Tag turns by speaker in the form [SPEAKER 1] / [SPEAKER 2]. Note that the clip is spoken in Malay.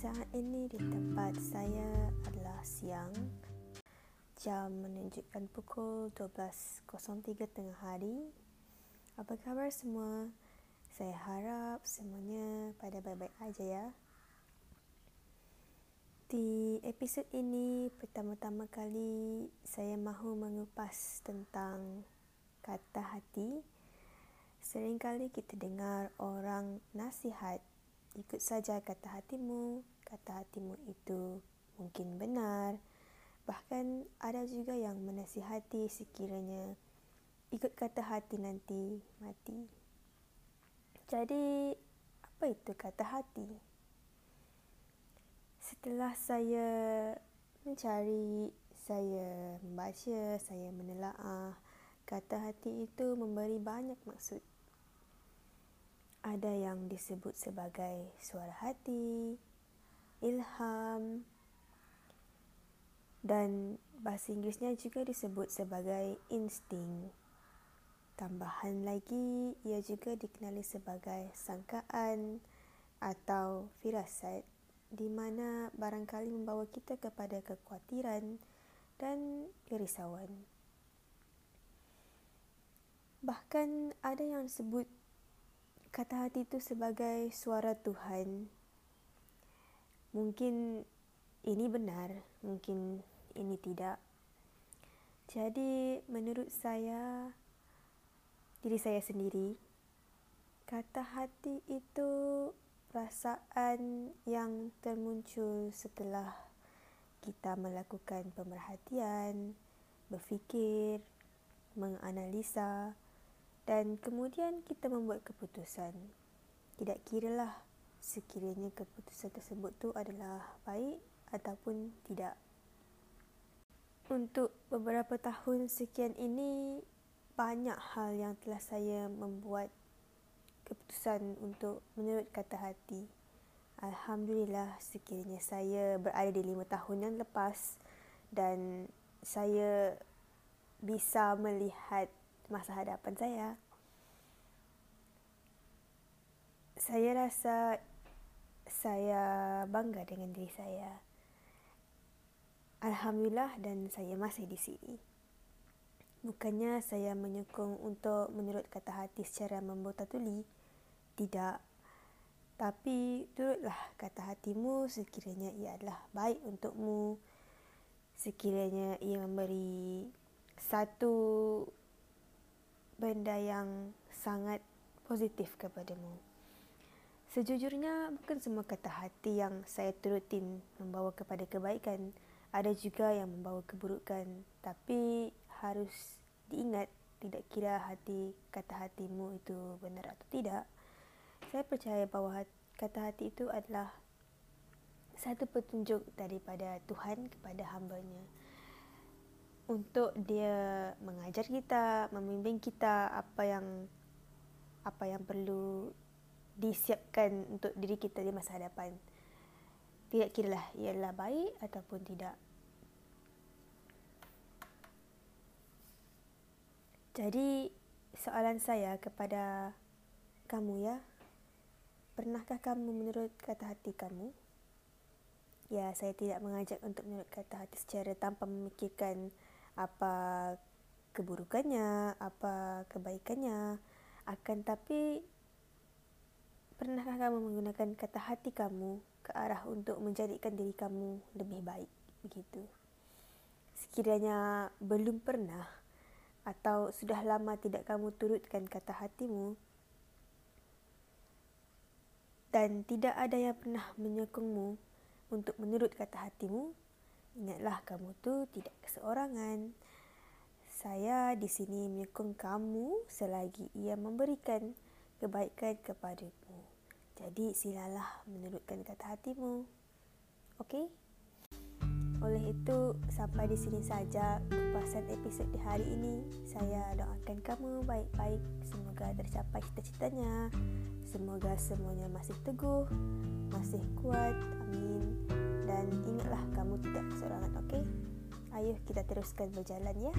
[SPEAKER 1] Saat ini di tempat saya adalah siang. Jam menunjukkan pukul 12.03 tengah hari. Apa khabar semua? Saya harap semuanya pada baik-baik aja ya. Di episod ini pertama-tama kali saya mahu mengupas tentang kata hati. Seringkali kita dengar orang nasihat ikut saja kata hatimu, kata hatimu itu mungkin benar. Bahkan ada juga yang menasihati sekiranya ikut kata hati nanti mati. Jadi, apa itu kata hati? Setelah saya mencari, saya membaca, saya menelaah, kata hati itu memberi banyak maksud ada yang disebut sebagai suara hati, ilham dan bahasa Inggerisnya juga disebut sebagai insting. Tambahan lagi, ia juga dikenali sebagai sangkaan atau firasat di mana barangkali membawa kita kepada kekhawatiran dan kerisauan. Bahkan ada yang disebut kata hati itu sebagai suara Tuhan. Mungkin ini benar, mungkin ini tidak. Jadi menurut saya, diri saya sendiri, kata hati itu perasaan yang termuncul setelah kita melakukan pemerhatian, berfikir, menganalisa, dan kemudian kita membuat keputusan. Tidak kiralah sekiranya keputusan tersebut tu adalah baik ataupun tidak. Untuk beberapa tahun sekian ini banyak hal yang telah saya membuat keputusan untuk menurut kata hati. Alhamdulillah sekiranya saya berada di lima tahun yang lepas dan saya bisa melihat masa hadapan saya. Saya rasa saya bangga dengan diri saya. Alhamdulillah dan saya masih di sini. Bukannya saya menyokong untuk menurut kata hati secara membuta tuli. Tidak. Tapi turutlah kata hatimu sekiranya ia adalah baik untukmu. Sekiranya ia memberi satu benda yang sangat positif kepadamu. Sejujurnya, bukan semua kata hati yang saya turutin membawa kepada kebaikan. Ada juga yang membawa keburukan. Tapi harus diingat, tidak kira hati kata hatimu itu benar atau tidak. Saya percaya bahawa kata hati itu adalah satu petunjuk daripada Tuhan kepada hambanya untuk dia mengajar kita, membimbing kita apa yang apa yang perlu disiapkan untuk diri kita di masa hadapan. Tidak kira lah ialah baik ataupun tidak. Jadi soalan saya kepada kamu ya, pernahkah kamu menurut kata hati kamu? Ya, saya tidak mengajak untuk menurut kata hati secara tanpa memikirkan apa keburukannya, apa kebaikannya. Akan tapi pernahkah kamu menggunakan kata hati kamu ke arah untuk menjadikan diri kamu lebih baik begitu? Sekiranya belum pernah atau sudah lama tidak kamu turutkan kata hatimu dan tidak ada yang pernah menyokongmu untuk menurut kata hatimu, Ingatlah kamu tu tidak keseorangan. Saya di sini menyokong kamu selagi ia memberikan kebaikan kepadamu. Jadi silalah menurutkan kata hatimu. Okey? Oleh itu, sampai di sini saja kupasan episod di hari ini. Saya doakan kamu baik-baik. Semoga tercapai cita-citanya. Semoga semuanya masih teguh, masih kuat. Amin. Dan ingatlah tidak keseorangan, okey? Ayo kita teruskan berjalan ya.